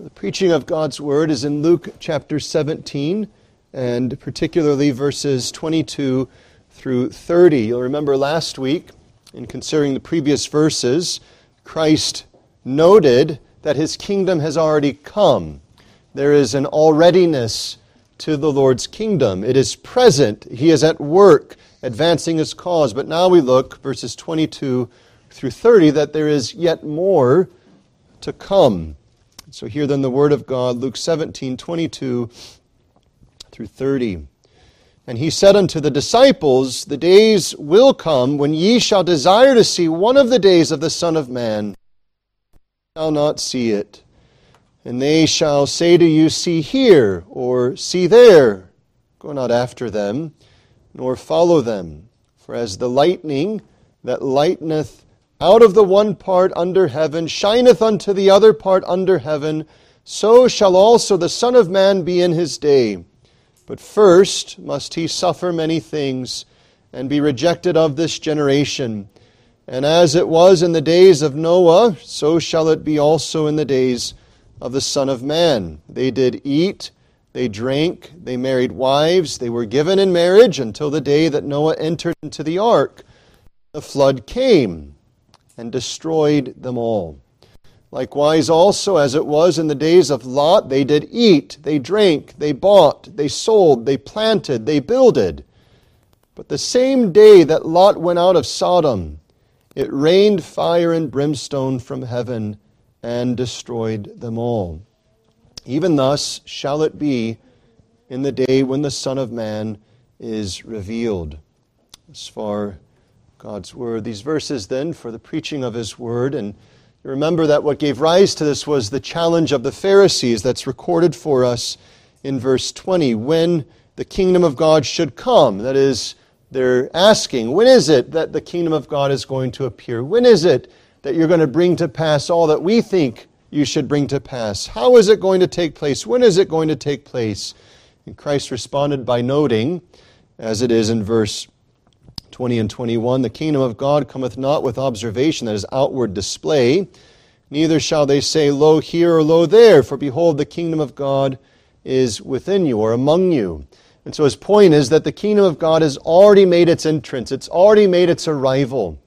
The preaching of God's Word is in Luke chapter 17, and particularly verses 22 through 30. You'll remember last week, in considering the previous verses, Christ noted that his kingdom has already come. There is an alreadiness to the Lord's kingdom. It is present. He is at work advancing his cause. But now we look, verses 22 through 30, that there is yet more to come. So hear then the word of God, Luke 17, 22 through 30. And he said unto the disciples, The days will come when ye shall desire to see one of the days of the Son of Man, shall not see it. And they shall say to you, See here, or see there. Go not after them, nor follow them. For as the lightning that lighteneth out of the one part under heaven shineth unto the other part under heaven, so shall also the Son of Man be in his day. But first must he suffer many things, and be rejected of this generation. And as it was in the days of Noah, so shall it be also in the days of the Son of Man. They did eat, they drank, they married wives, they were given in marriage until the day that Noah entered into the ark. The flood came and destroyed them all. Likewise, also, as it was in the days of Lot, they did eat, they drank, they bought, they sold, they planted, they builded. But the same day that Lot went out of Sodom, it rained fire and brimstone from heaven and destroyed them all. Even thus shall it be in the day when the Son of Man is revealed. As far God's Word. These verses, then, for the preaching of His Word. And remember that what gave rise to this was the challenge of the Pharisees that's recorded for us in verse 20 when the kingdom of God should come. That is, they're asking, when is it that the kingdom of God is going to appear? When is it that you're going to bring to pass all that we think you should bring to pass? How is it going to take place? When is it going to take place? And Christ responded by noting, as it is in verse 20 and 21 The kingdom of God cometh not with observation, that is, outward display. Neither shall they say, Lo here or lo there, for behold, the kingdom of God is within you or among you. And so his point is that the kingdom of God has already made its entrance, it's already made its arrival.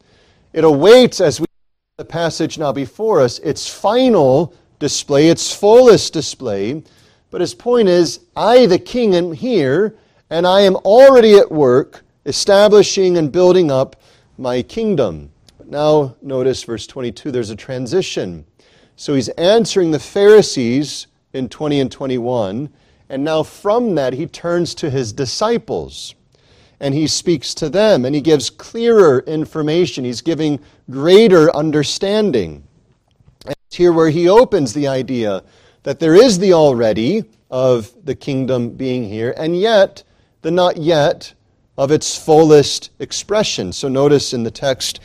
It awaits, as we the passage now before us, its final display, its fullest display. But his point is, I, the king, am here, and I am already at work establishing and building up my kingdom. But now, notice verse 22, there's a transition. So he's answering the Pharisees in 20 and 21, and now from that he turns to his disciples and he speaks to them and he gives clearer information. He's giving greater understanding. And it's here where he opens the idea that there is the already of the kingdom being here, and yet the not yet of its fullest expression. So notice in the text,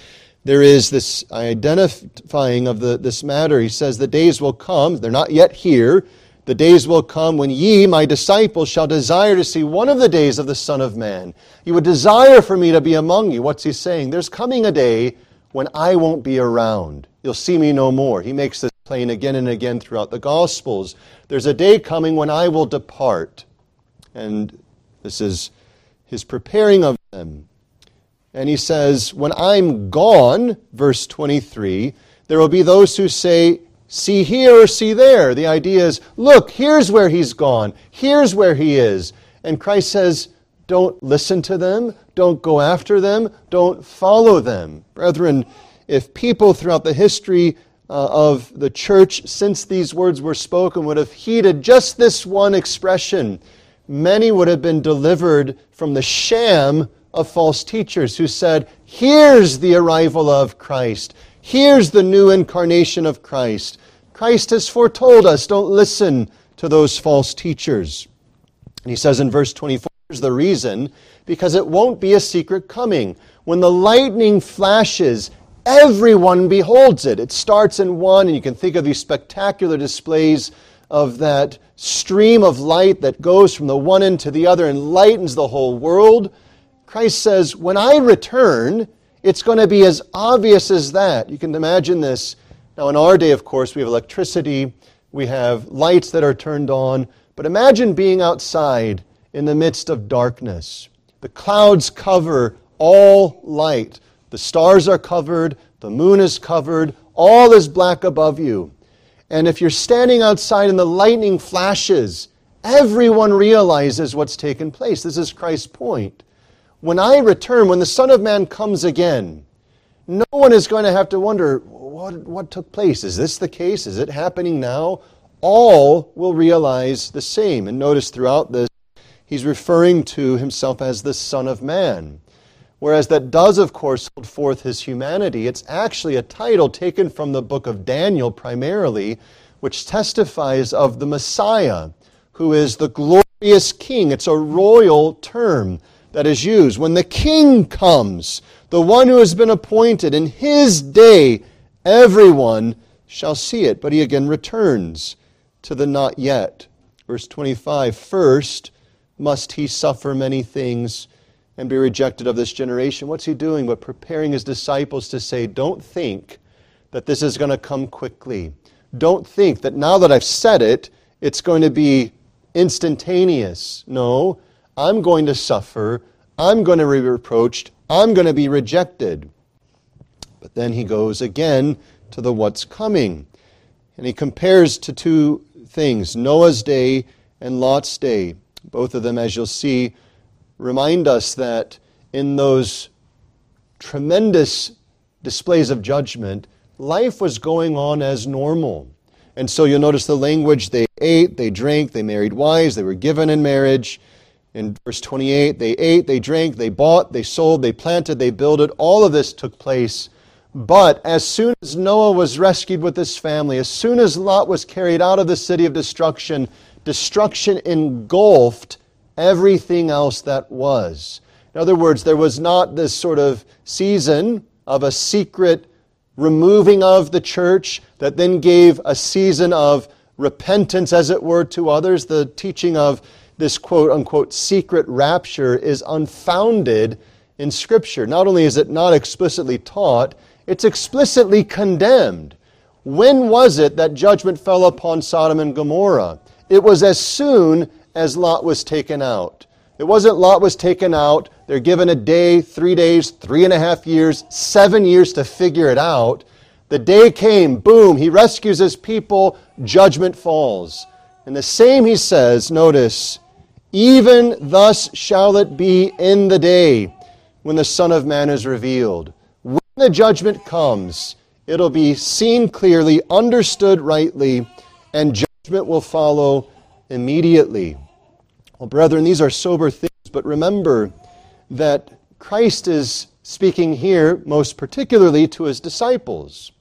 there is this identifying of the, this matter. He says, The days will come, they're not yet here. The days will come when ye, my disciples, shall desire to see one of the days of the Son of Man. You would desire for me to be among you. What's he saying? There's coming a day when I won't be around. You'll see me no more. He makes this plain again and again throughout the Gospels. There's a day coming when I will depart. And this is his preparing of them. And he says, When I'm gone, verse 23, there will be those who say, See here or see there. The idea is, Look, here's where he's gone. Here's where he is. And Christ says, Don't listen to them. Don't go after them. Don't follow them. Brethren, if people throughout the history uh, of the church since these words were spoken would have heeded just this one expression, many would have been delivered from the sham of false teachers who said, Here's the arrival of Christ. Here's the new incarnation of Christ. Christ has foretold us. Don't listen to those false teachers. And he says in verse 24, here's the reason because it won't be a secret coming. When the lightning flashes, everyone beholds it. It starts in one, and you can think of these spectacular displays of that stream of light that goes from the one end to the other and lightens the whole world. Christ says, When I return, it's going to be as obvious as that. You can imagine this. Now, in our day, of course, we have electricity. we have lights that are turned on. But imagine being outside in the midst of darkness. The clouds cover all light. The stars are covered, the moon is covered, all is black above you. And if you're standing outside and the lightning flashes, everyone realizes what's taken place. This is Christ's point. When I return, when the Son of Man comes again, no one is going to have to wonder what, what took place. Is this the case? Is it happening now? All will realize the same. And notice throughout this, he's referring to himself as the Son of Man. Whereas that does, of course, hold forth his humanity. It's actually a title taken from the book of Daniel primarily, which testifies of the Messiah, who is the glorious king. It's a royal term that is used. When the king comes, the one who has been appointed, in his day, everyone shall see it. But he again returns to the not yet. Verse 25 First must he suffer many things and be rejected of this generation. What's he doing? But preparing his disciples to say, Don't think that this is going to come quickly. Don't think that now that I've said it, it's going to be instantaneous. No, I'm going to suffer. I'm going to be reproached. I'm going to be rejected. But then he goes again to the what's coming. And he compares to two things Noah's day and Lot's day. Both of them, as you'll see, remind us that in those tremendous displays of judgment, life was going on as normal. And so you'll notice the language they ate, they drank, they married wives, they were given in marriage. In verse 28, they ate, they drank, they bought, they sold, they planted, they builded. All of this took place. But as soon as Noah was rescued with his family, as soon as Lot was carried out of the city of destruction, destruction engulfed everything else that was. In other words, there was not this sort of season of a secret removing of the church that then gave a season of repentance, as it were, to others. The teaching of this quote unquote secret rapture is unfounded in Scripture. Not only is it not explicitly taught, it's explicitly condemned. When was it that judgment fell upon Sodom and Gomorrah? It was as soon as Lot was taken out. It wasn't Lot was taken out, they're given a day, three days, three and a half years, seven years to figure it out. The day came, boom, he rescues his people, judgment falls. And the same he says, notice, even thus shall it be in the day when the Son of Man is revealed. When the judgment comes, it'll be seen clearly, understood rightly, and judgment will follow immediately. Well, brethren, these are sober things, but remember that Christ is speaking here most particularly to his disciples.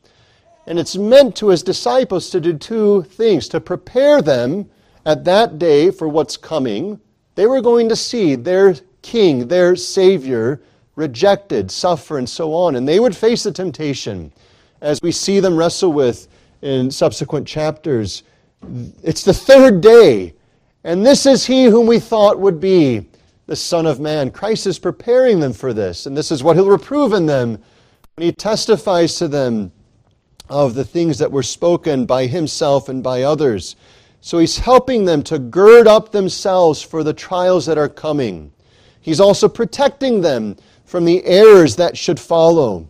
And it's meant to his disciples to do two things to prepare them at that day for what's coming. They were going to see their king, their savior, rejected, suffer, and so on. And they would face the temptation, as we see them wrestle with in subsequent chapters, it's the third day, and this is he whom we thought would be the Son of Man. Christ is preparing them for this, and this is what he'll reprove in them when he testifies to them of the things that were spoken by himself and by others. So he's helping them to gird up themselves for the trials that are coming. He's also protecting them from the errors that should follow.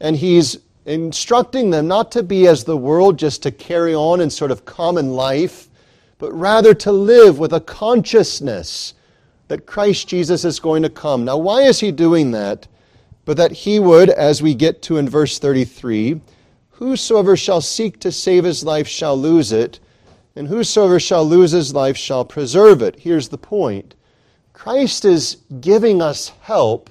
And he's instructing them not to be as the world, just to carry on in sort of common life, but rather to live with a consciousness that Christ Jesus is going to come. Now, why is he doing that? But that he would, as we get to in verse 33, whosoever shall seek to save his life shall lose it, and whosoever shall lose his life shall preserve it. Here's the point Christ is giving us help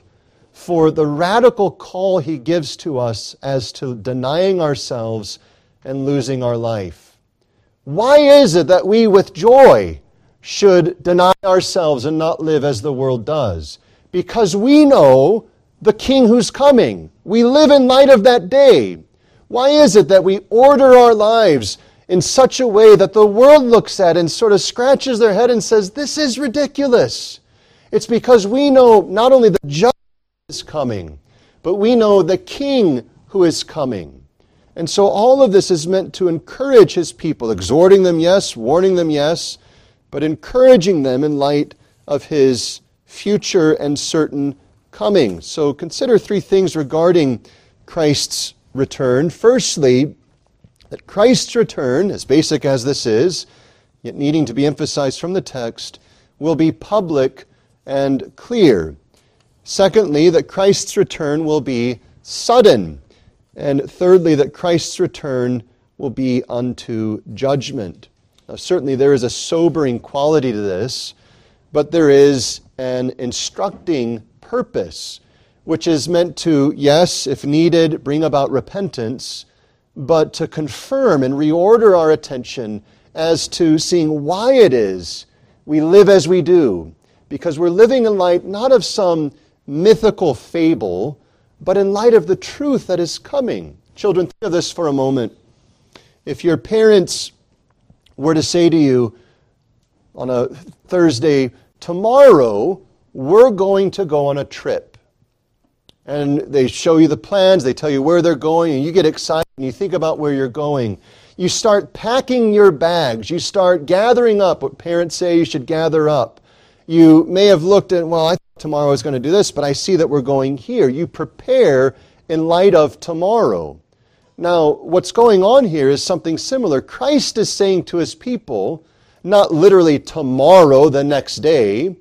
for the radical call he gives to us as to denying ourselves and losing our life. Why is it that we, with joy, should deny ourselves and not live as the world does? Because we know the King who's coming. We live in light of that day. Why is it that we order our lives in such a way that the world looks at and sort of scratches their head and says, This is ridiculous? It's because we know not only the is coming, but we know the king who is coming. And so all of this is meant to encourage his people, exhorting them, yes, warning them, yes, but encouraging them in light of his future and certain coming. So consider three things regarding Christ's return. Firstly, that Christ's return, as basic as this is, yet needing to be emphasized from the text, will be public and clear. Secondly, that Christ's return will be sudden. And thirdly, that Christ's return will be unto judgment. Now, certainly there is a sobering quality to this, but there is an instructing purpose, which is meant to, yes, if needed, bring about repentance, but to confirm and reorder our attention as to seeing why it is we live as we do. Because we're living in light not of some mythical fable, but in light of the truth that is coming. Children, think of this for a moment. If your parents were to say to you on a Thursday, tomorrow we're going to go on a trip. And they show you the plans, they tell you where they're going, and you get excited and you think about where you're going. You start packing your bags, you start gathering up what parents say you should gather up. You may have looked at, well, I thought tomorrow I was going to do this, but I see that we're going here. You prepare in light of tomorrow. Now, what's going on here is something similar. Christ is saying to his people, not literally tomorrow, the next day,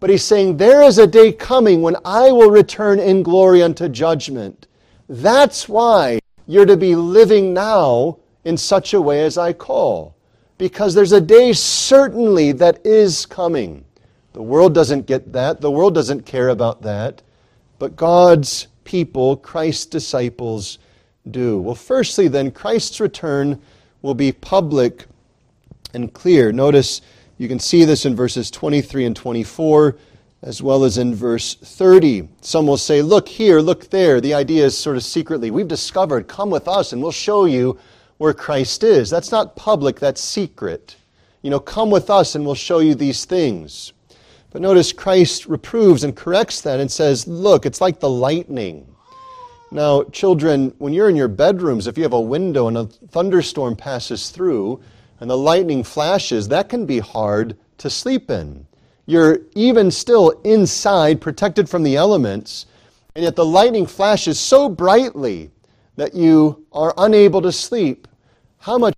but he's saying, There is a day coming when I will return in glory unto judgment. That's why you're to be living now in such a way as I call. Because there's a day certainly that is coming. The world doesn't get that, the world doesn't care about that. But God's people, Christ's disciples, do? Well, firstly, then, Christ's return will be public and clear. Notice you can see this in verses 23 and 24, as well as in verse 30. Some will say, Look here, look there. The idea is sort of secretly, we've discovered, come with us and we'll show you where Christ is. That's not public, that's secret. You know, come with us and we'll show you these things. But notice Christ reproves and corrects that and says, Look, it's like the lightning. Now, children, when you're in your bedrooms, if you have a window and a thunderstorm passes through and the lightning flashes, that can be hard to sleep in. You're even still inside, protected from the elements, and yet the lightning flashes so brightly that you are unable to sleep. How much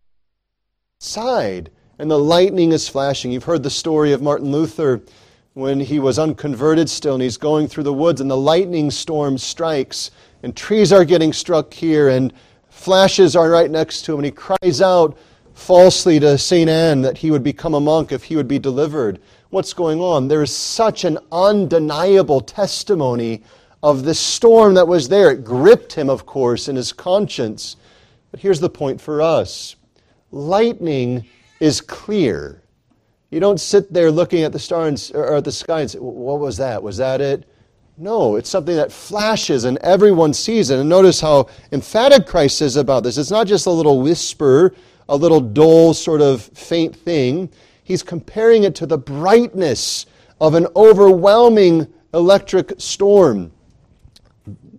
inside and the lightning is flashing? You've heard the story of Martin Luther when he was unconverted still and he's going through the woods and the lightning storm strikes and trees are getting struck here, and flashes are right next to him, and he cries out falsely to St. Anne that he would become a monk if he would be delivered. What's going on? There is such an undeniable testimony of the storm that was there. It gripped him, of course, in his conscience. But here's the point for us lightning is clear. You don't sit there looking at the stars or at the sky and say, What was that? Was that it? No, it's something that flashes and everyone sees it. And notice how emphatic Christ is about this. It's not just a little whisper, a little dull, sort of faint thing. He's comparing it to the brightness of an overwhelming electric storm.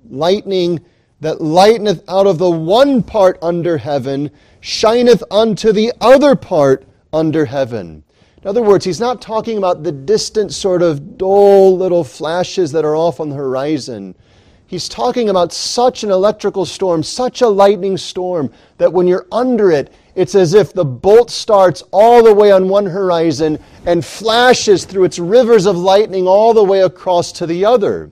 Lightning that lighteneth out of the one part under heaven, shineth unto the other part under heaven. In other words, he's not talking about the distant sort of dull little flashes that are off on the horizon. He's talking about such an electrical storm, such a lightning storm, that when you're under it, it's as if the bolt starts all the way on one horizon and flashes through its rivers of lightning all the way across to the other.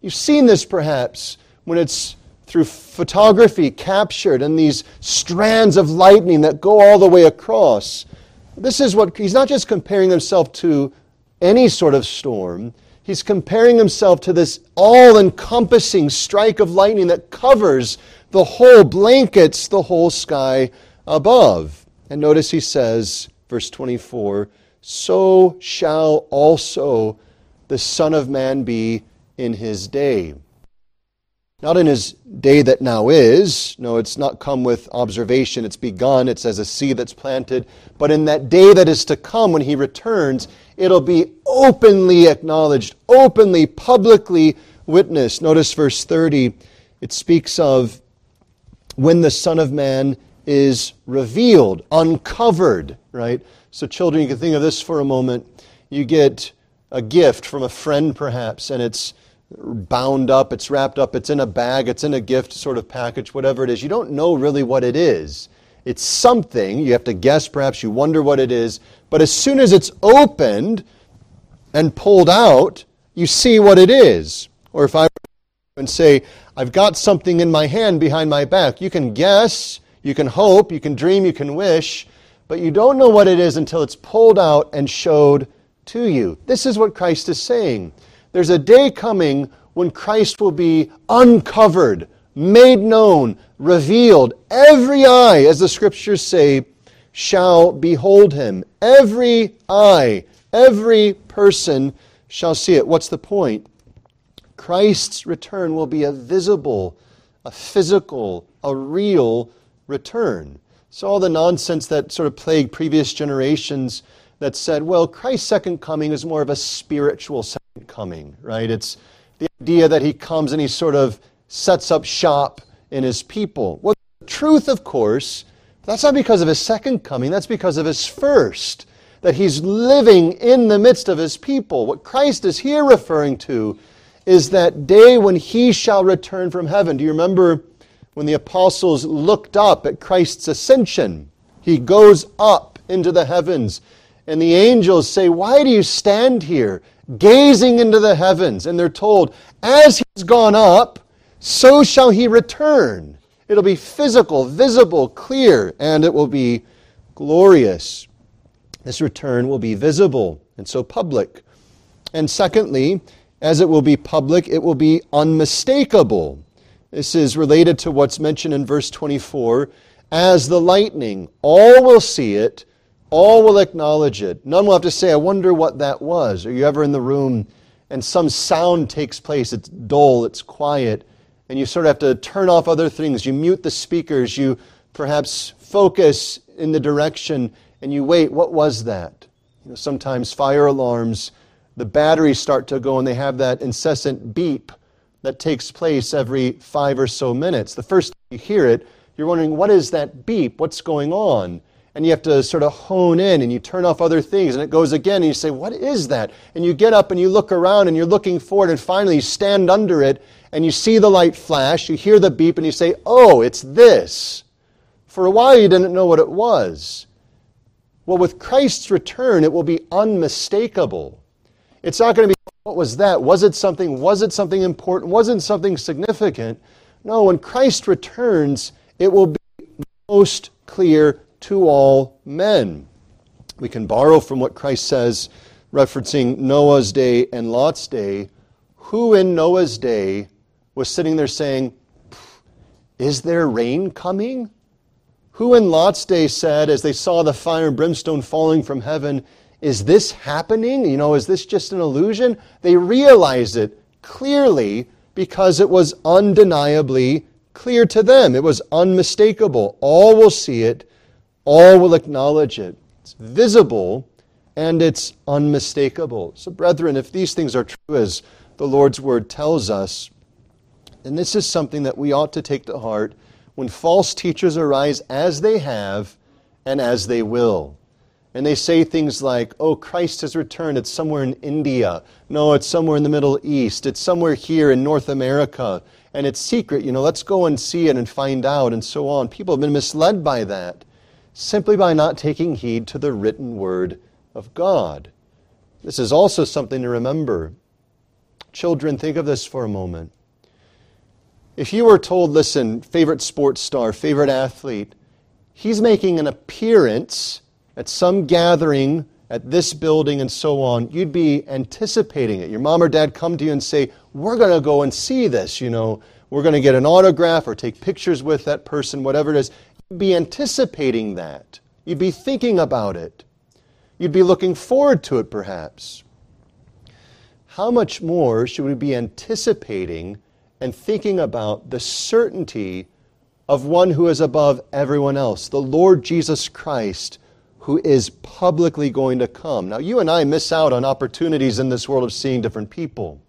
You've seen this perhaps when it's through photography captured and these strands of lightning that go all the way across. This is what he's not just comparing himself to any sort of storm, he's comparing himself to this all encompassing strike of lightning that covers the whole, blankets the whole sky above. And notice he says, verse 24, so shall also the Son of Man be in his day. Not in his day that now is. No, it's not come with observation. It's begun. It's as a seed that's planted. But in that day that is to come when he returns, it'll be openly acknowledged, openly, publicly witnessed. Notice verse 30. It speaks of when the Son of Man is revealed, uncovered, right? So, children, you can think of this for a moment. You get a gift from a friend, perhaps, and it's bound up, it's wrapped up, it's in a bag, it's in a gift sort of package, whatever it is. You don't know really what it is. It's something, you have to guess, perhaps you wonder what it is, but as soon as it's opened and pulled out, you see what it is. Or if I and say, I've got something in my hand behind my back, you can guess, you can hope, you can dream, you can wish, but you don't know what it is until it's pulled out and showed to you. This is what Christ is saying. There's a day coming when Christ will be uncovered, made known, revealed. Every eye, as the scriptures say, shall behold him. Every eye, every person shall see it. What's the point? Christ's return will be a visible, a physical, a real return. So, all the nonsense that sort of plagued previous generations that said, well, Christ's second coming is more of a spiritual coming, right? It's the idea that he comes and he sort of sets up shop in his people. Well, the truth, of course, that's not because of his second coming, that's because of his first, that he's living in the midst of his people. What Christ is here referring to is that day when he shall return from heaven. Do you remember when the apostles looked up at Christ's ascension? He goes up into the heavens and the angels say, Why do you stand here, gazing into the heavens? And they're told, As he's gone up, so shall he return. It'll be physical, visible, clear, and it will be glorious. This return will be visible and so public. And secondly, as it will be public, it will be unmistakable. This is related to what's mentioned in verse 24 as the lightning. All will see it, all will acknowledge it. None will have to say, I wonder what that was. Are you ever in the room and some sound takes place? It's dull, it's quiet, and you sort of have to turn off other things. You mute the speakers, you perhaps focus in the direction, and you wait, what was that? You know, sometimes fire alarms, the batteries start to go, and they have that incessant beep that takes place every five or so minutes. The first time you hear it, you're wondering, what is that beep? What's going on? And you have to sort of hone in and you turn off other things and it goes again and you say, What is that? And you get up and you look around and you're looking for it and finally you stand under it and you see the light flash, you hear the beep and you say, Oh, it's this. For a while you didn't know what it was. Well, with Christ's return, it will be unmistakable. It's not going to be, What was that? Was it something? Was it something important? Wasn't something significant? No, when Christ returns, it will be most clear to all men. We can borrow from what Christ says, referencing Noah's day and Lot's day. Who in Noah's day was sitting there saying, Is there rain coming? Who in Lot's day said, as they saw the fire and brimstone falling from heaven, Is this happening? You know, is this just an illusion? They realized it clearly because it was undeniably clear to them. It was unmistakable. All will see it all will acknowledge it. It's visible and it's unmistakable. So, brethren, if these things are true as the Lord's word tells us, then this is something that we ought to take to heart when false teachers arise as they have and as they will. And they say things like, oh, Christ has returned. It's somewhere in India. No, it's somewhere in the Middle East. It's somewhere here in North America. And it's secret. You know, let's go and see it and find out and so on. People have been misled by that simply by not taking heed to the written word of God. This is also something to remember. Children, think of this for a moment. If you were told, listen, favorite sports star, favorite athlete, he's making an appearance at some gathering at this building and so on, you'd be anticipating it. Your mom or dad come to you and say, We're going to go and see this, you know, we're going to get an autograph or take pictures with that person, whatever it is be anticipating that. You'd be thinking about it. You'd be looking forward to it, perhaps. How much more should we be anticipating and thinking about the certainty of one who is above everyone else, the Lord Jesus Christ, who is publicly going to come? Now, you and I miss out on opportunities in this world of seeing different people.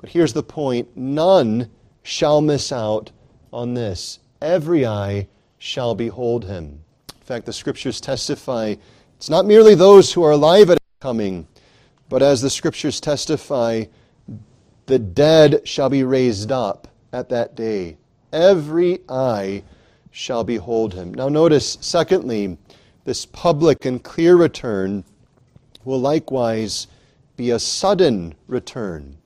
But here's the point none shall miss out on this every eye shall behold him. In fact, the scriptures testify it's not merely those who are alive at his coming, but as the scriptures testify, the dead shall be raised up at that day. Every eye shall behold him. Now, notice, secondly, this public and clear return will likewise be a sudden return.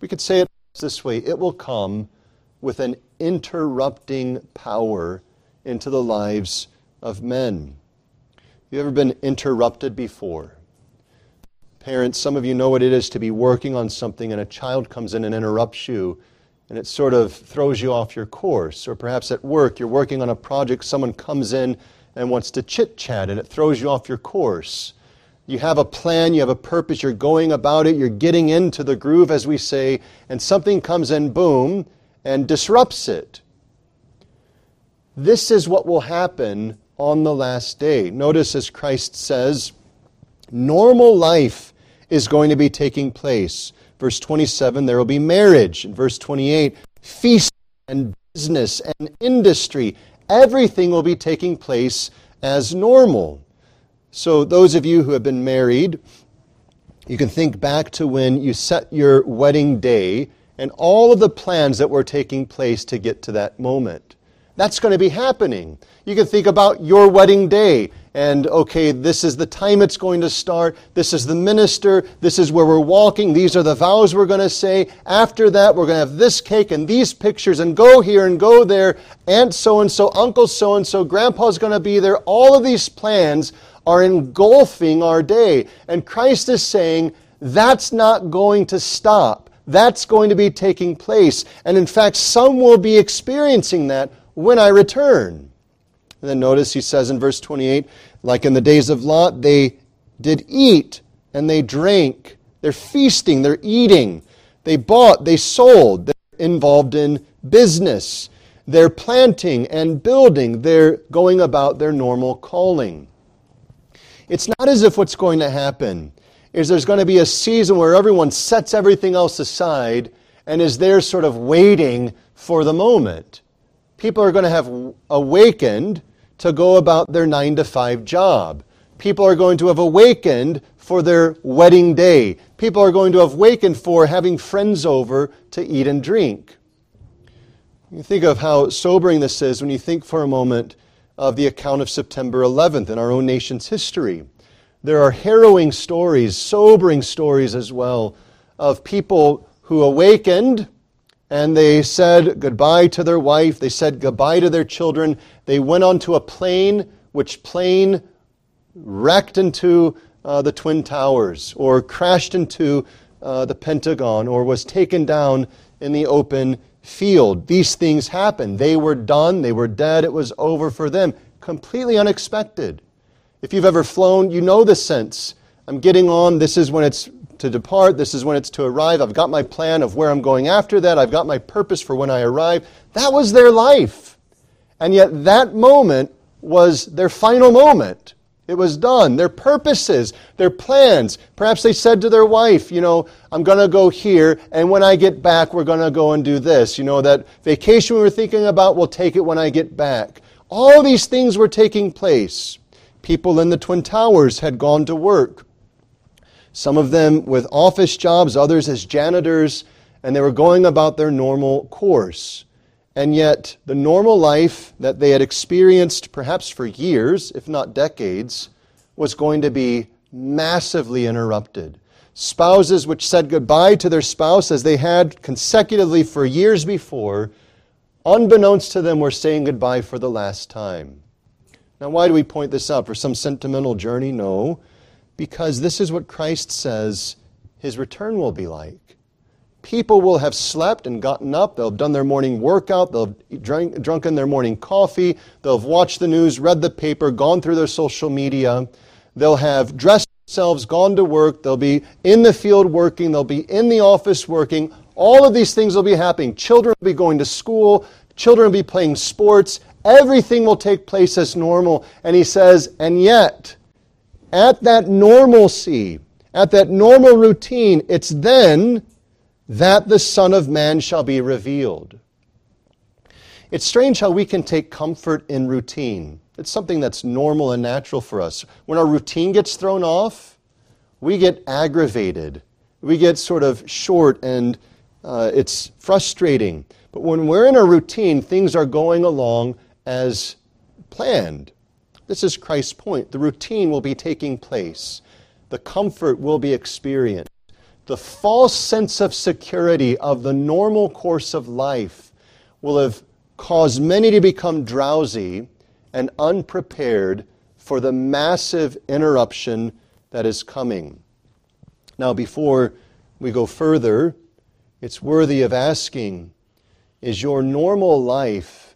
We could say it this way it will come with an interrupting power into the lives of men. Have you ever been interrupted before? Parents, some of you know what it is to be working on something and a child comes in and interrupts you and it sort of throws you off your course. Or perhaps at work, you're working on a project, someone comes in and wants to chit chat and it throws you off your course. You have a plan, you have a purpose, you're going about it, you're getting into the groove, as we say, and something comes in, boom, and disrupts it. This is what will happen on the last day. Notice as Christ says, normal life is going to be taking place. Verse 27, there will be marriage. In verse 28, feast and business and industry. Everything will be taking place as normal. So, those of you who have been married, you can think back to when you set your wedding day and all of the plans that were taking place to get to that moment. That's going to be happening. You can think about your wedding day and, okay, this is the time it's going to start. This is the minister. This is where we're walking. These are the vows we're going to say. After that, we're going to have this cake and these pictures and go here and go there. Aunt so and so, uncle so and so, grandpa's going to be there. All of these plans are engulfing our day. And Christ is saying that's not going to stop. That's going to be taking place. And in fact, some will be experiencing that when I return. And then notice he says in verse 28 like in the days of Lot, they did eat and they drank. They're feasting, they're eating. They bought, they sold, they're involved in business. They're planting and building, they're going about their normal calling. It's not as if what's going to happen is there's going to be a season where everyone sets everything else aside and is there sort of waiting for the moment people are going to have awakened to go about their nine to five job. People are going to have awakened for their wedding day. People are going to have awakened for having friends over to eat and drink. You think of how sobering this is when you think for a moment of the account of September 11th in our own nation's history. There are harrowing stories, sobering stories as well, of people who awakened and they said goodbye to their wife. They said goodbye to their children. They went onto a plane, which plane wrecked into uh, the Twin Towers or crashed into uh, the Pentagon or was taken down in the open field. These things happened. They were done. They were dead. It was over for them. Completely unexpected. If you've ever flown, you know the sense. I'm getting on. This is when it's to depart. This is when it's to arrive. I've got my plan of where I'm going after that. I've got my purpose for when I arrive. That was their life. And yet that moment was their final moment. It was done. Their purposes, their plans. Perhaps they said to their wife, you know, I'm going to go here, and when I get back, we're going to go and do this. You know, that vacation we were thinking about, we'll take it when I get back. All these things were taking place. People in the Twin Towers had gone to work some of them with office jobs, others as janitors, and they were going about their normal course. And yet, the normal life that they had experienced perhaps for years, if not decades, was going to be massively interrupted. Spouses which said goodbye to their spouse as they had consecutively for years before, unbeknownst to them, were saying goodbye for the last time. Now, why do we point this out? For some sentimental journey? No because this is what Christ says his return will be like. People will have slept and gotten up. They'll have done their morning workout. They'll have drink, drunken their morning coffee. They'll have watched the news, read the paper, gone through their social media. They'll have dressed themselves, gone to work. They'll be in the field working. They'll be in the office working. All of these things will be happening. Children will be going to school. Children will be playing sports. Everything will take place as normal. And he says, and yet, at that normalcy, at that normal routine, it's then that the Son of Man shall be revealed. It's strange how we can take comfort in routine. It's something that's normal and natural for us. When our routine gets thrown off, we get aggravated. We get sort of short and uh, it's frustrating. But when we're in a routine, things are going along as planned. This is Christ's point. The routine will be taking place, the comfort will be experienced. The false sense of security of the normal course of life will have caused many to become drowsy and unprepared for the massive interruption that is coming. Now, before we go further, it's worthy of asking Is your normal life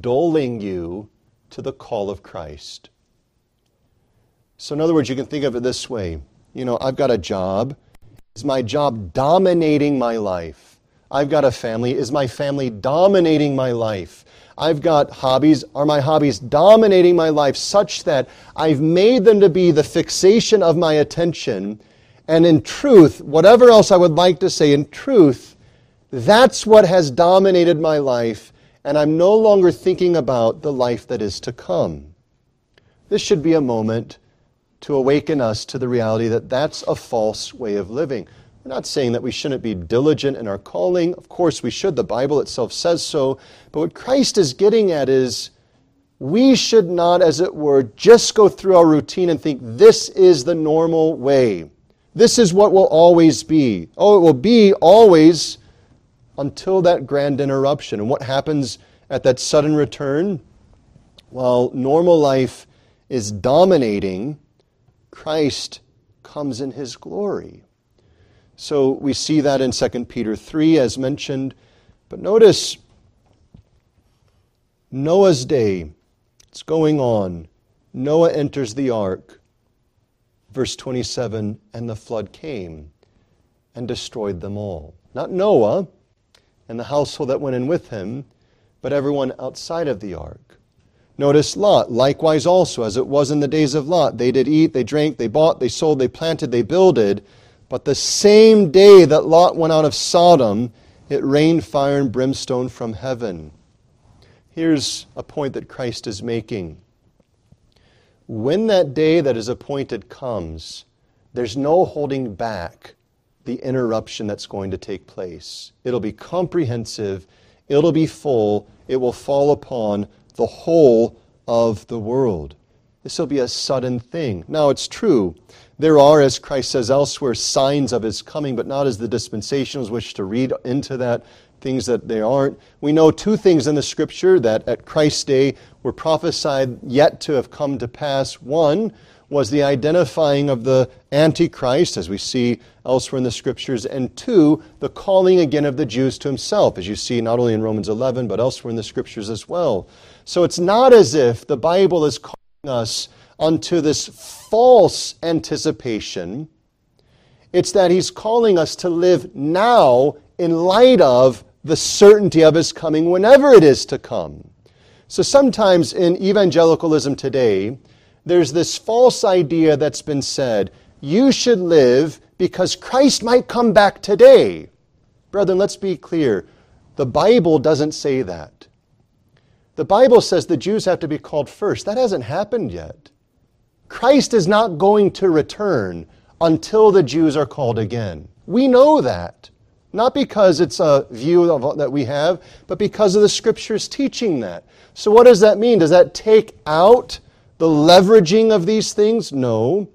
dulling you to the call of Christ? So, in other words, you can think of it this way you know, I've got a job. Is my job dominating my life? I've got a family. Is my family dominating my life? I've got hobbies. Are my hobbies dominating my life such that I've made them to be the fixation of my attention? And in truth, whatever else I would like to say, in truth, that's what has dominated my life, and I'm no longer thinking about the life that is to come. This should be a moment to awaken us to the reality that that's a false way of living. We're not saying that we shouldn't be diligent in our calling. Of course, we should. The Bible itself says so. But what Christ is getting at is we should not, as it were, just go through our routine and think this is the normal way. This is what will always be. Oh, it will be always until that grand interruption. And what happens at that sudden return? While normal life is dominating, Christ comes in his glory. So we see that in 2 Peter 3, as mentioned. But notice Noah's day. It's going on. Noah enters the ark. Verse 27 And the flood came and destroyed them all. Not Noah and the household that went in with him, but everyone outside of the ark. Notice Lot, likewise also, as it was in the days of Lot. They did eat, they drank, they bought, they sold, they planted, they builded. But the same day that Lot went out of Sodom, it rained fire and brimstone from heaven. Here's a point that Christ is making. When that day that is appointed comes, there's no holding back the interruption that's going to take place. It'll be comprehensive, it'll be full, it will fall upon the whole of the world. This will be a sudden thing. Now, it's true. There are, as Christ says elsewhere, signs of his coming, but not as the dispensationals wish to read into that, things that they aren't. We know two things in the scripture that at Christ's day were prophesied yet to have come to pass. One was the identifying of the Antichrist, as we see elsewhere in the scriptures, and two, the calling again of the Jews to himself, as you see not only in Romans 11, but elsewhere in the scriptures as well. So it's not as if the Bible is calling us unto this false anticipation. It's that he's calling us to live now in light of the certainty of his coming whenever it is to come. So sometimes in evangelicalism today, there's this false idea that's been said you should live because Christ might come back today. Brethren, let's be clear. The Bible doesn't say that. The Bible says the Jews have to be called first. That hasn't happened yet. Christ is not going to return until the Jews are called again. We know that. Not because it's a view of, that we have, but because of the Scriptures teaching that. So, what does that mean? Does that take out the leveraging of these things? No.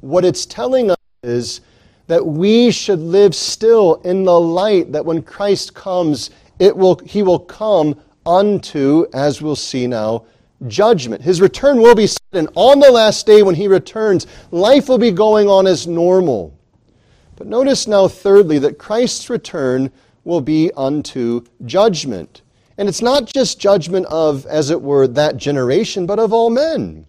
What it's telling us is that we should live still in the light that when Christ comes, it will, he will come unto, as we'll see now, judgment. His return will be sudden. On the last day when he returns, life will be going on as normal. But notice now, thirdly, that Christ's return will be unto judgment. And it's not just judgment of, as it were, that generation, but of all men.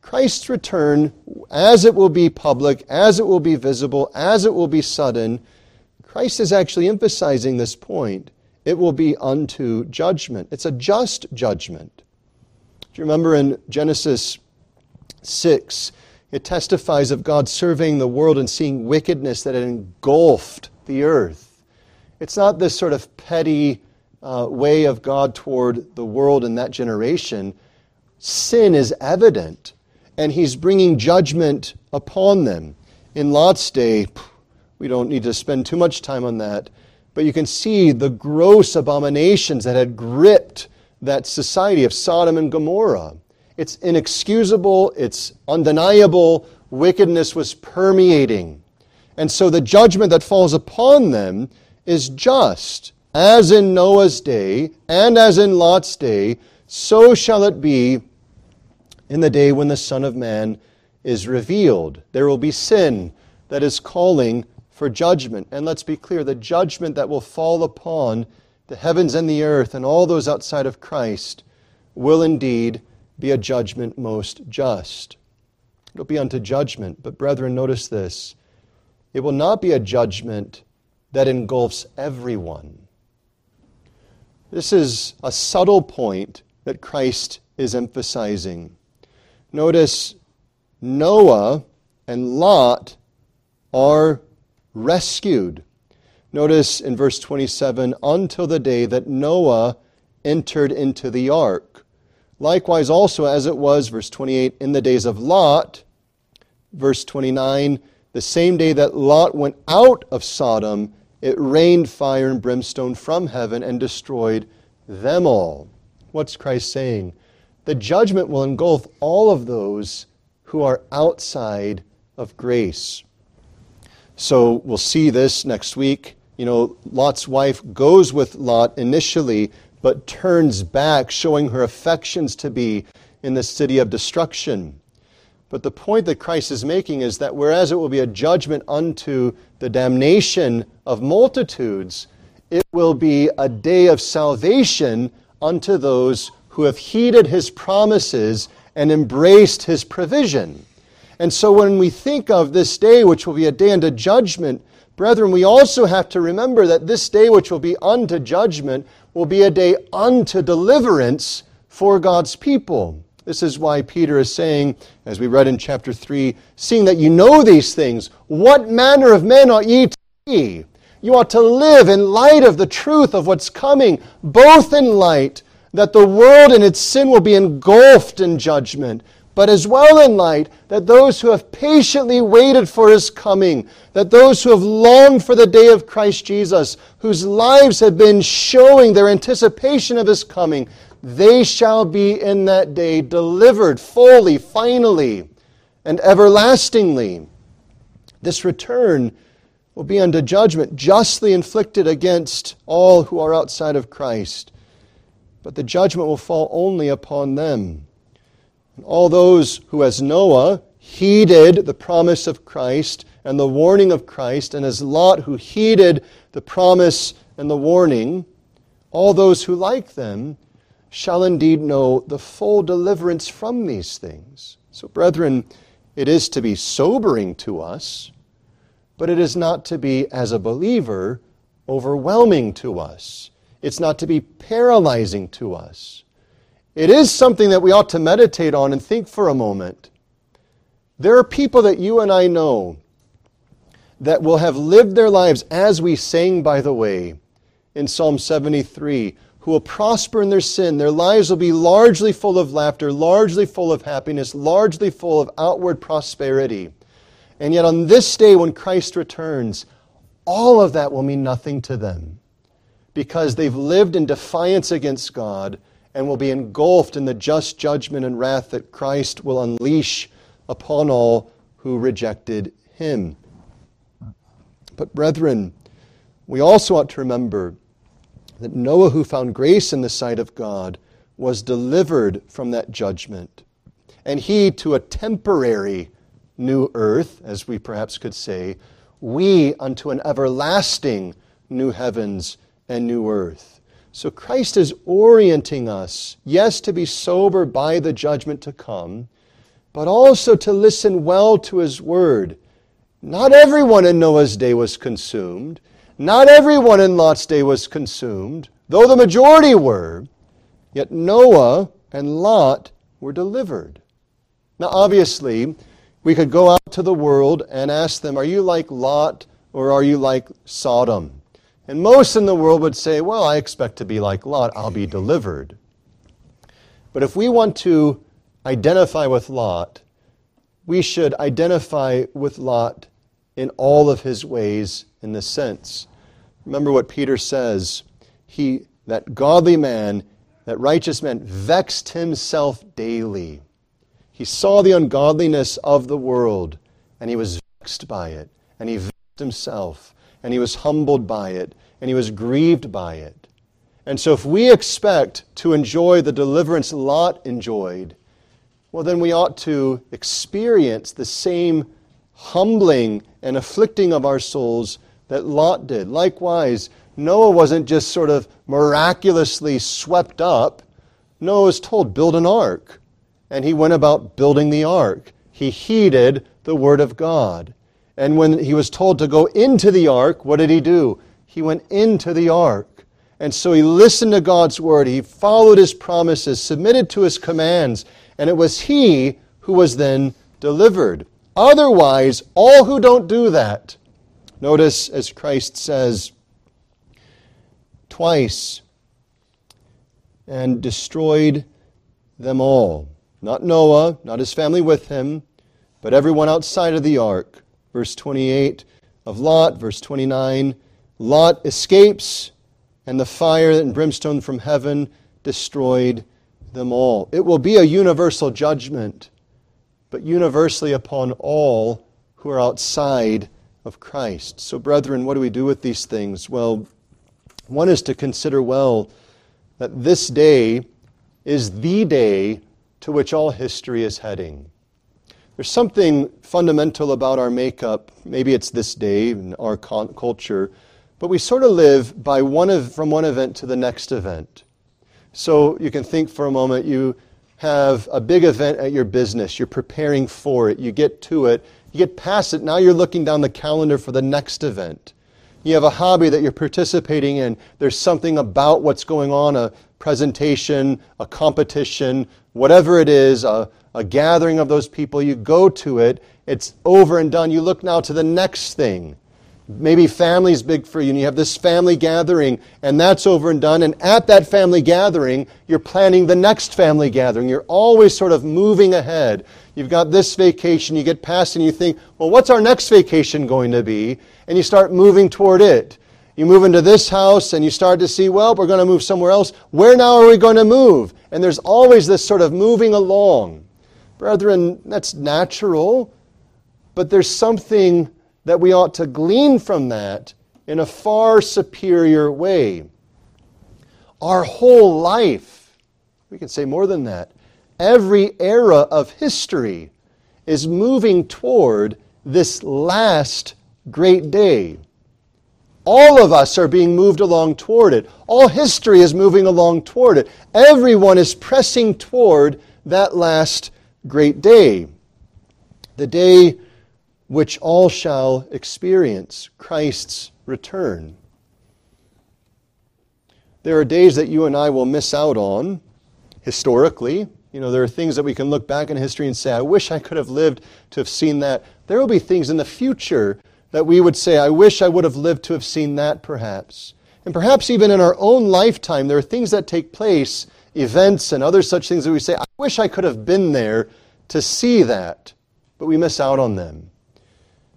Christ's return, as it will be public, as it will be visible, as it will be sudden, Christ is actually emphasizing this point it will be unto judgment. It's a just judgment. Do you remember in Genesis 6, it testifies of God surveying the world and seeing wickedness that had engulfed the earth. It's not this sort of petty uh, way of God toward the world in that generation, sin is evident, and he's bringing judgment upon them. In Lot's day, we don't need to spend too much time on that, but you can see the gross abominations that had gripped that society of Sodom and Gomorrah. It's inexcusable, it's undeniable. Wickedness was permeating. And so the judgment that falls upon them is just. As in Noah's day and as in Lot's day, so shall it be in the day when the Son of Man is revealed. There will be sin that is calling for judgment. And let's be clear the judgment that will fall upon the heavens and the earth and all those outside of Christ will indeed be a judgment most just. It'll be unto judgment. But, brethren, notice this it will not be a judgment that engulfs everyone. This is a subtle point that Christ is emphasizing. Notice Noah and Lot are rescued. Notice in verse 27 until the day that Noah entered into the ark. Likewise, also as it was, verse 28, in the days of Lot, verse 29, the same day that Lot went out of Sodom, it rained fire and brimstone from heaven and destroyed them all. What's Christ saying? The judgment will engulf all of those who are outside of grace. So we'll see this next week. You know, Lot's wife goes with Lot initially, but turns back, showing her affections to be in the city of destruction. But the point that Christ is making is that whereas it will be a judgment unto the damnation of multitudes, it will be a day of salvation unto those who have heeded his promises and embraced his provision. And so when we think of this day, which will be a day unto judgment, brethren, we also have to remember that this day, which will be unto judgment, will be a day unto deliverance for God's people. This is why Peter is saying, as we read in chapter 3, seeing that you know these things, what manner of men ought ye to be? You ought to live in light of the truth of what's coming, both in light that the world and its sin will be engulfed in judgment, but as well in light that those who have patiently waited for his coming, that those who have longed for the day of Christ Jesus, whose lives have been showing their anticipation of his coming, they shall be in that day delivered fully, finally, and everlastingly. This return will be unto judgment justly inflicted against all who are outside of Christ. But the judgment will fall only upon them. And all those who, as Noah, heeded the promise of Christ and the warning of Christ, and as Lot, who heeded the promise and the warning, all those who, like them, shall indeed know the full deliverance from these things. So, brethren, it is to be sobering to us, but it is not to be, as a believer, overwhelming to us. It's not to be paralyzing to us. It is something that we ought to meditate on and think for a moment. There are people that you and I know that will have lived their lives as we sang, by the way, in Psalm 73 who will prosper in their sin. Their lives will be largely full of laughter, largely full of happiness, largely full of outward prosperity. And yet, on this day when Christ returns, all of that will mean nothing to them because they've lived in defiance against God and will be engulfed in the just judgment and wrath that Christ will unleash upon all who rejected him. But, brethren, we also ought to remember that Noah, who found grace in the sight of God, was delivered from that judgment. And he to a temporary new earth, as we perhaps could say, we unto an everlasting new heavens and new earth. So Christ is orienting us, yes, to be sober by the judgment to come, but also to listen well to his word. Not everyone in Noah's day was consumed. Not everyone in Lot's day was consumed, though the majority were, yet Noah and Lot were delivered. Now, obviously, we could go out to the world and ask them, Are you like Lot or are you like Sodom? And most in the world would say, well, I expect to be like Lot, I'll be delivered. But if we want to identify with Lot, we should identify with Lot in all of his ways in this sense. Remember what Peter says. He, that godly man, that righteous man, vexed himself daily. He saw the ungodliness of the world, and he was vexed by it, and he vexed himself, and he was humbled by it, and he was grieved by it. And so, if we expect to enjoy the deliverance Lot enjoyed, well, then we ought to experience the same humbling and afflicting of our souls that Lot did. Likewise, Noah wasn't just sort of miraculously swept up. Noah was told, build an ark. And he went about building the ark. He heeded the word of God. And when he was told to go into the ark, what did he do? He went into the ark. And so he listened to God's word. He followed his promises, submitted to his commands, and it was he who was then delivered. Otherwise, all who don't do that, notice as Christ says twice, and destroyed them all. Not Noah, not his family with him, but everyone outside of the ark. Verse 28 of Lot, verse 29 Lot escapes, and the fire and brimstone from heaven destroyed them all. It will be a universal judgment, but universally upon all who are outside of Christ. So, brethren, what do we do with these things? Well, one is to consider well that this day is the day to which all history is heading. There's something fundamental about our makeup. Maybe it's this day in our culture, but we sort of live by one of, from one event to the next event. So you can think for a moment you have a big event at your business, you're preparing for it, you get to it, you get past it, now you're looking down the calendar for the next event. You have a hobby that you're participating in, there's something about what's going on, a presentation, a competition, whatever it is, a, a gathering of those people, you go to it, it's over and done. You look now to the next thing. Maybe family's big for you, and you have this family gathering, and that's over and done. And at that family gathering, you're planning the next family gathering. You're always sort of moving ahead. You've got this vacation, you get past, and you think, well, what's our next vacation going to be? And you start moving toward it. You move into this house, and you start to see, well, we're going to move somewhere else. Where now are we going to move? And there's always this sort of moving along. Brethren, that's natural, but there's something that we ought to glean from that in a far superior way. Our whole life, we can say more than that, every era of history is moving toward this last great day. All of us are being moved along toward it. All history is moving along toward it. Everyone is pressing toward that last great day. The day which all shall experience Christ's return. There are days that you and I will miss out on historically. You know, there are things that we can look back in history and say, I wish I could have lived to have seen that. There will be things in the future that we would say, I wish I would have lived to have seen that perhaps. And perhaps even in our own lifetime, there are things that take place, events and other such things that we say, I wish I could have been there to see that, but we miss out on them.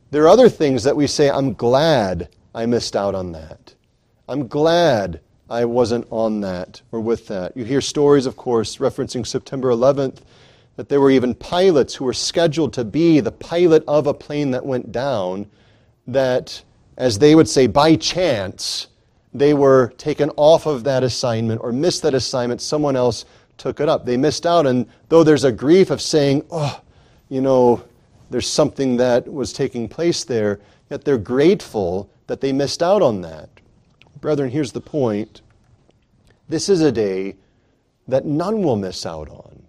There are other things that we say, I'm glad I missed out on that. I'm glad I wasn't on that or with that. You hear stories, of course, referencing September 11th, that there were even pilots who were scheduled to be the pilot of a plane that went down, that, as they would say, by chance, they were taken off of that assignment or missed that assignment. Someone else took it up. They missed out, and though there's a grief of saying, oh, you know, there's something that was taking place there, yet they're grateful that they missed out on that. Brethren, here's the point this is a day that none will miss out on.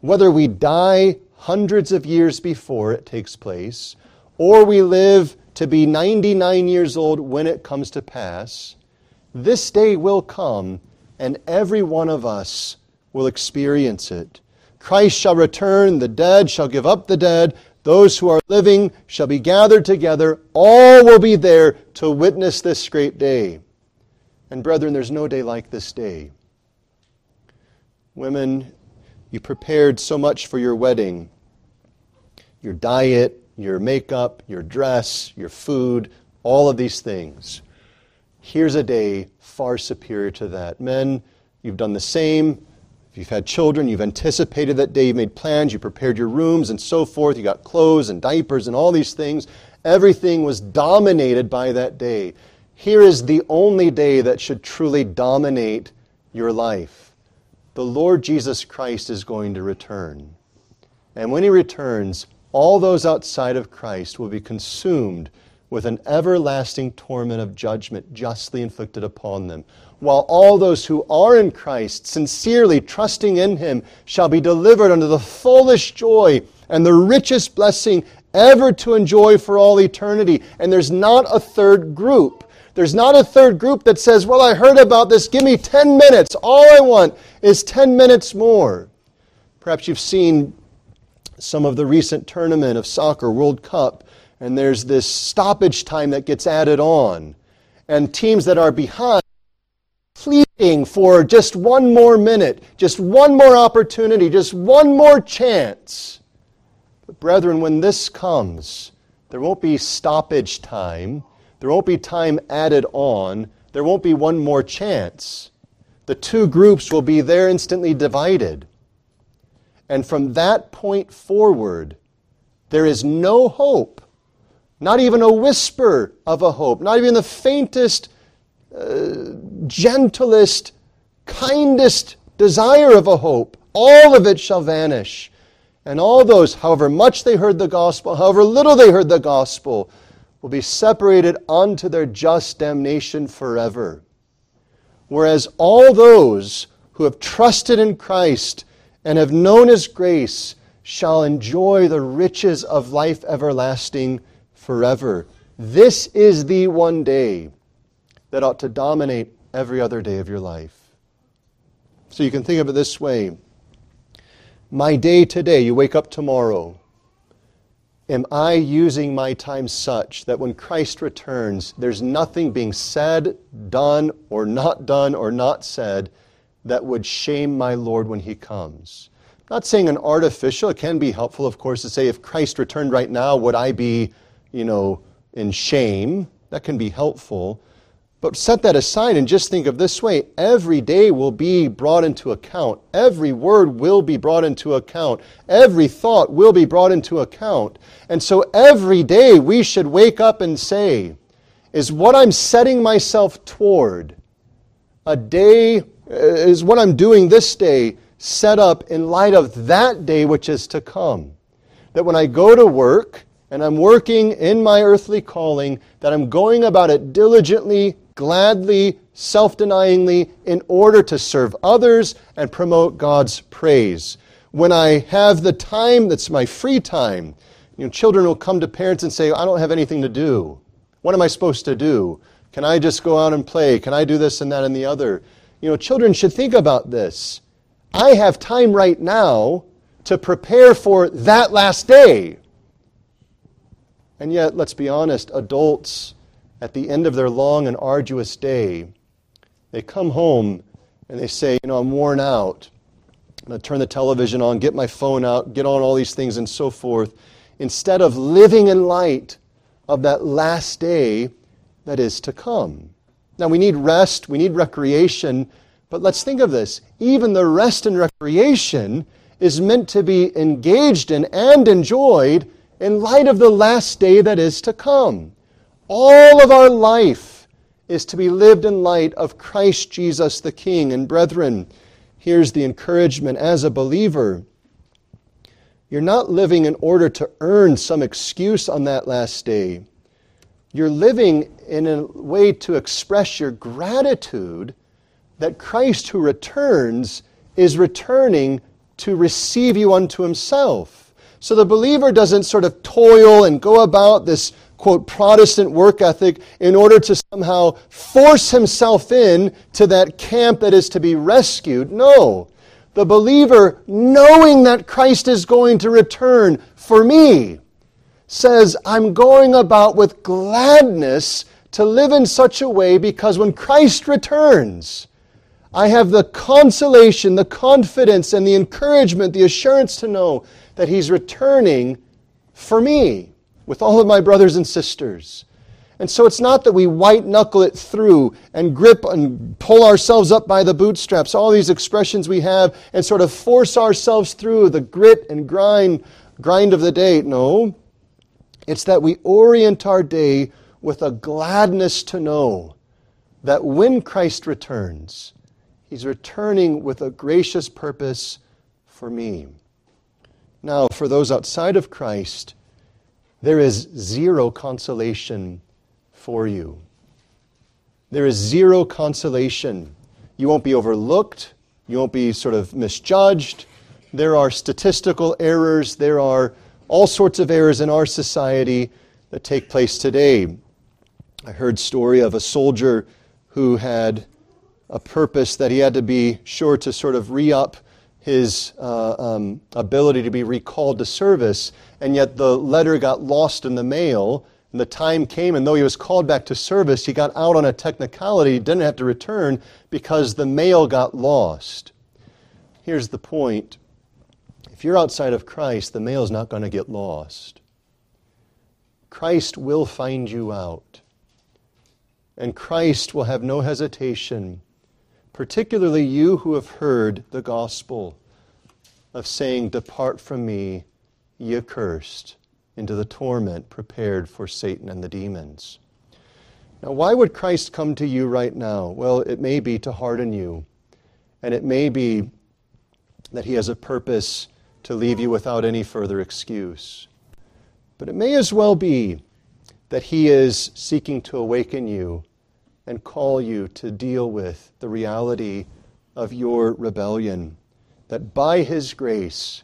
Whether we die hundreds of years before it takes place, or we live to be 99 years old when it comes to pass, this day will come and every one of us will experience it. Christ shall return, the dead shall give up the dead, Those who are living shall be gathered together. All will be there to witness this great day. And brethren, there's no day like this day. Women, you prepared so much for your wedding your diet, your makeup, your dress, your food, all of these things. Here's a day far superior to that. Men, you've done the same. If you've had children, you've anticipated that day, you've made plans, you prepared your rooms and so forth, you got clothes and diapers and all these things. Everything was dominated by that day. Here is the only day that should truly dominate your life. The Lord Jesus Christ is going to return. And when he returns, all those outside of Christ will be consumed with an everlasting torment of judgment justly inflicted upon them while all those who are in Christ, sincerely trusting in Him, shall be delivered unto the fullest joy and the richest blessing ever to enjoy for all eternity. And there's not a third group. There's not a third group that says, Well, I heard about this. Give me 10 minutes. All I want is 10 minutes more. Perhaps you've seen some of the recent tournament of soccer, World Cup, and there's this stoppage time that gets added on. And teams that are behind pleading for just one more minute, just one more opportunity, just one more chance. But, brethren, when this comes, there won't be stoppage time, there won't be time added on, there won't be one more chance. The two groups will be there instantly divided. And from that point forward, there is no hope, not even a whisper of a hope, not even the faintest uh, gentlest, kindest desire of a hope, all of it shall vanish. And all those, however much they heard the gospel, however little they heard the gospel, will be separated unto their just damnation forever. Whereas all those who have trusted in Christ and have known His grace shall enjoy the riches of life everlasting forever. This is the one day that ought to dominate every other day of your life. So you can think of it this way My day today, you wake up tomorrow. Am I using my time such that when Christ returns, there's nothing being said, done, or not done, or not said that would shame my Lord when he comes? I'm not saying an artificial, it can be helpful, of course, to say if Christ returned right now, would I be, you know, in shame? That can be helpful. But set that aside and just think of this way every day will be brought into account. Every word will be brought into account. Every thought will be brought into account. And so every day we should wake up and say, is what I'm setting myself toward a day, uh, is what I'm doing this day set up in light of that day which is to come? That when I go to work, and I'm working in my earthly calling, that I'm going about it diligently, gladly, self denyingly, in order to serve others and promote God's praise. When I have the time that's my free time, you know, children will come to parents and say, I don't have anything to do. What am I supposed to do? Can I just go out and play? Can I do this and that and the other? You know, children should think about this. I have time right now to prepare for that last day. And yet, let's be honest, adults at the end of their long and arduous day, they come home and they say, You know, I'm worn out. I'm going to turn the television on, get my phone out, get on all these things and so forth, instead of living in light of that last day that is to come. Now, we need rest, we need recreation, but let's think of this. Even the rest and recreation is meant to be engaged in and enjoyed in light of the last day that is to come. All of our life is to be lived in light of Christ Jesus the King. And brethren, here's the encouragement as a believer. You're not living in order to earn some excuse on that last day. You're living in a way to express your gratitude that Christ who returns is returning to receive you unto himself. So the believer doesn't sort of toil and go about this quote, Protestant work ethic in order to somehow force himself in to that camp that is to be rescued. No. The believer, knowing that Christ is going to return for me, says, I'm going about with gladness to live in such a way because when Christ returns, I have the consolation, the confidence, and the encouragement, the assurance to know that He's returning for me with all of my brothers and sisters. And so it's not that we white knuckle it through and grip and pull ourselves up by the bootstraps, all these expressions we have, and sort of force ourselves through the grit and grind, grind of the day. No. It's that we orient our day with a gladness to know that when Christ returns, He's returning with a gracious purpose for me. Now, for those outside of Christ, there is zero consolation for you. There is zero consolation. You won't be overlooked. You won't be sort of misjudged. There are statistical errors. There are all sorts of errors in our society that take place today. I heard story of a soldier who had a purpose that he had to be sure to sort of re up his uh, um, ability to be recalled to service, and yet the letter got lost in the mail. And the time came, and though he was called back to service, he got out on a technicality, didn't have to return because the mail got lost. Here's the point if you're outside of Christ, the mail is not going to get lost. Christ will find you out. And Christ will have no hesitation particularly you who have heard the gospel of saying, Depart from me, ye accursed, into the torment prepared for Satan and the demons. Now, why would Christ come to you right now? Well, it may be to harden you, and it may be that he has a purpose to leave you without any further excuse. But it may as well be that he is seeking to awaken you and call you to deal with the reality of your rebellion. That by His grace,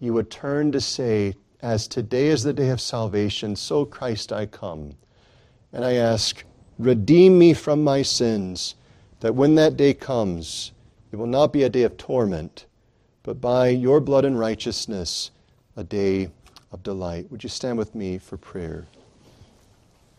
you would turn to say, As today is the day of salvation, so Christ I come. And I ask, Redeem me from my sins, that when that day comes, it will not be a day of torment, but by your blood and righteousness, a day of delight. Would you stand with me for prayer?